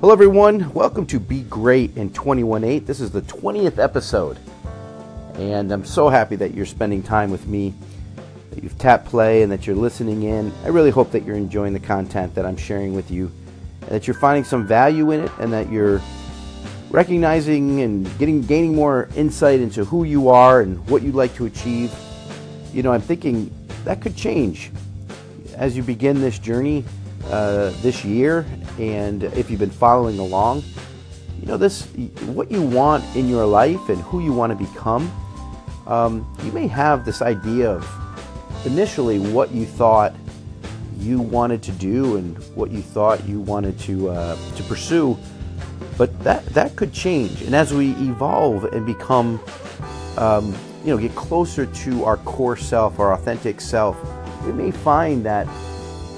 Hello, everyone. Welcome to Be Great in 218. This is the 20th episode, and I'm so happy that you're spending time with me, that you've tapped play, and that you're listening in. I really hope that you're enjoying the content that I'm sharing with you, and that you're finding some value in it, and that you're recognizing and getting gaining more insight into who you are and what you'd like to achieve. You know, I'm thinking that could change as you begin this journey uh, this year, and if you've been following along, you know this what you want in your life and who you want to become. Um, you may have this idea of initially what you thought you wanted to do and what you thought you wanted to uh, to pursue, but that that could change. And as we evolve and become, um, you know, get closer to our core self, our authentic self, we may find that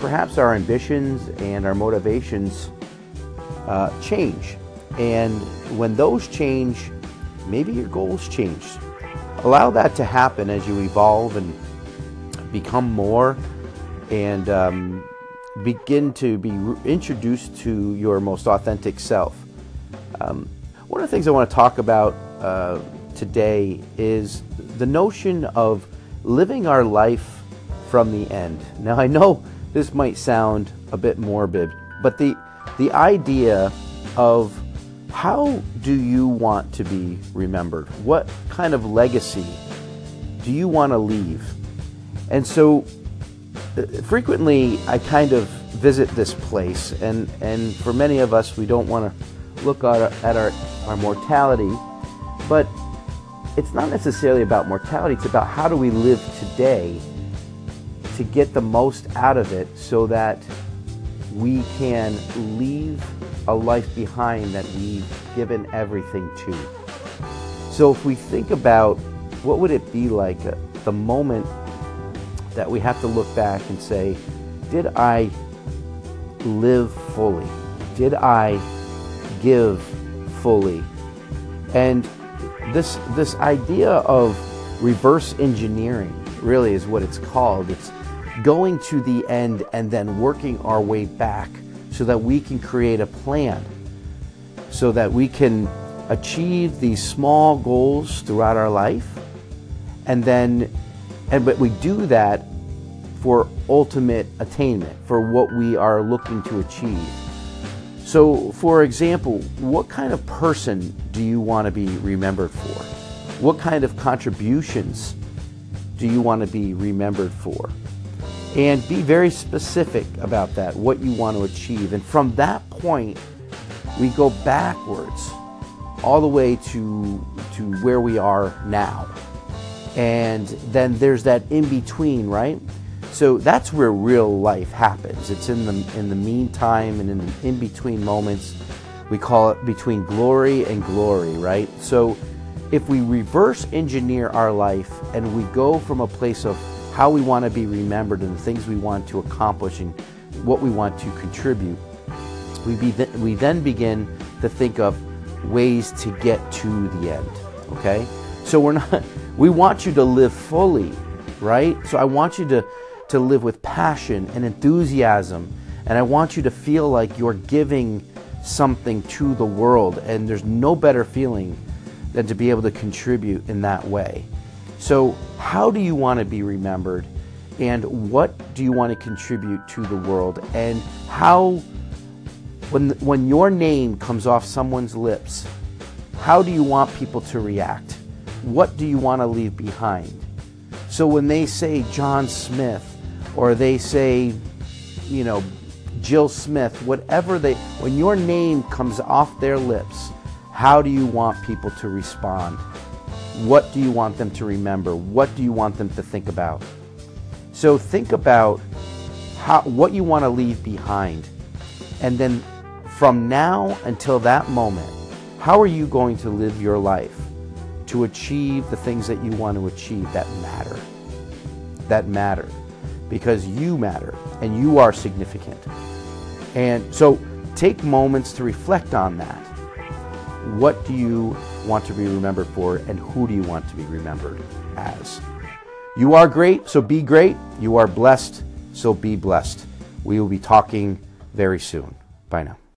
perhaps our ambitions and our motivations uh, change. And when those change, maybe your goals change. Allow that to happen as you evolve and become more and um, begin to be introduced to your most authentic self. Um, one of the things I want to talk about uh, today is the notion of living our life from the end. Now, I know this might sound a bit morbid, but the, the idea of how do you want to be remembered? What kind of legacy do you want to leave? And so uh, frequently I kind of visit this place, and, and for many of us, we don't want to look at, our, at our, our mortality, but it's not necessarily about mortality, it's about how do we live today to get the most out of it so that we can leave a life behind that we've given everything to. So if we think about what would it be like uh, the moment that we have to look back and say, did I live fully? Did I give fully? And this this idea of reverse engineering really is what it's called. It's going to the end and then working our way back so that we can create a plan, so that we can achieve these small goals throughout our life. And then, and but we do that for ultimate attainment, for what we are looking to achieve. So, for example, what kind of person do you want to be remembered for? What kind of contributions do you want to be remembered for? And be very specific about that, what you want to achieve. And from that point, we go backwards all the way to, to where we are now. And then there's that in between, right? So that's where real life happens. It's in the, in the meantime and in the in between moments. We call it between glory and glory, right? So if we reverse engineer our life and we go from a place of how we want to be remembered and the things we want to accomplish and what we want to contribute, we, th we then begin to think of ways to get to the end. Okay? So we're not, we want you to live fully, right? So I want you to, to live with passion and enthusiasm, and I want you to feel like you're giving something to the world, and there's no better feeling than to be able to contribute in that way. So, how do you want to be remembered? And what do you want to contribute to the world? And how, when, when your name comes off someone's lips, how do you want people to react? What do you want to leave behind? So when they say John Smith, or they say, you know, Jill Smith, whatever they, when your name comes off their lips, how do you want people to respond? What do you want them to remember? What do you want them to think about? So think about how, what you want to leave behind. And then from now until that moment, how are you going to live your life to achieve the things that you want to achieve that matter? That matter. Because you matter and you are significant. And so take moments to reflect on that. What do you want to be remembered for and who do you want to be remembered as? You are great, so be great. You are blessed, so be blessed. We will be talking very soon. Bye now.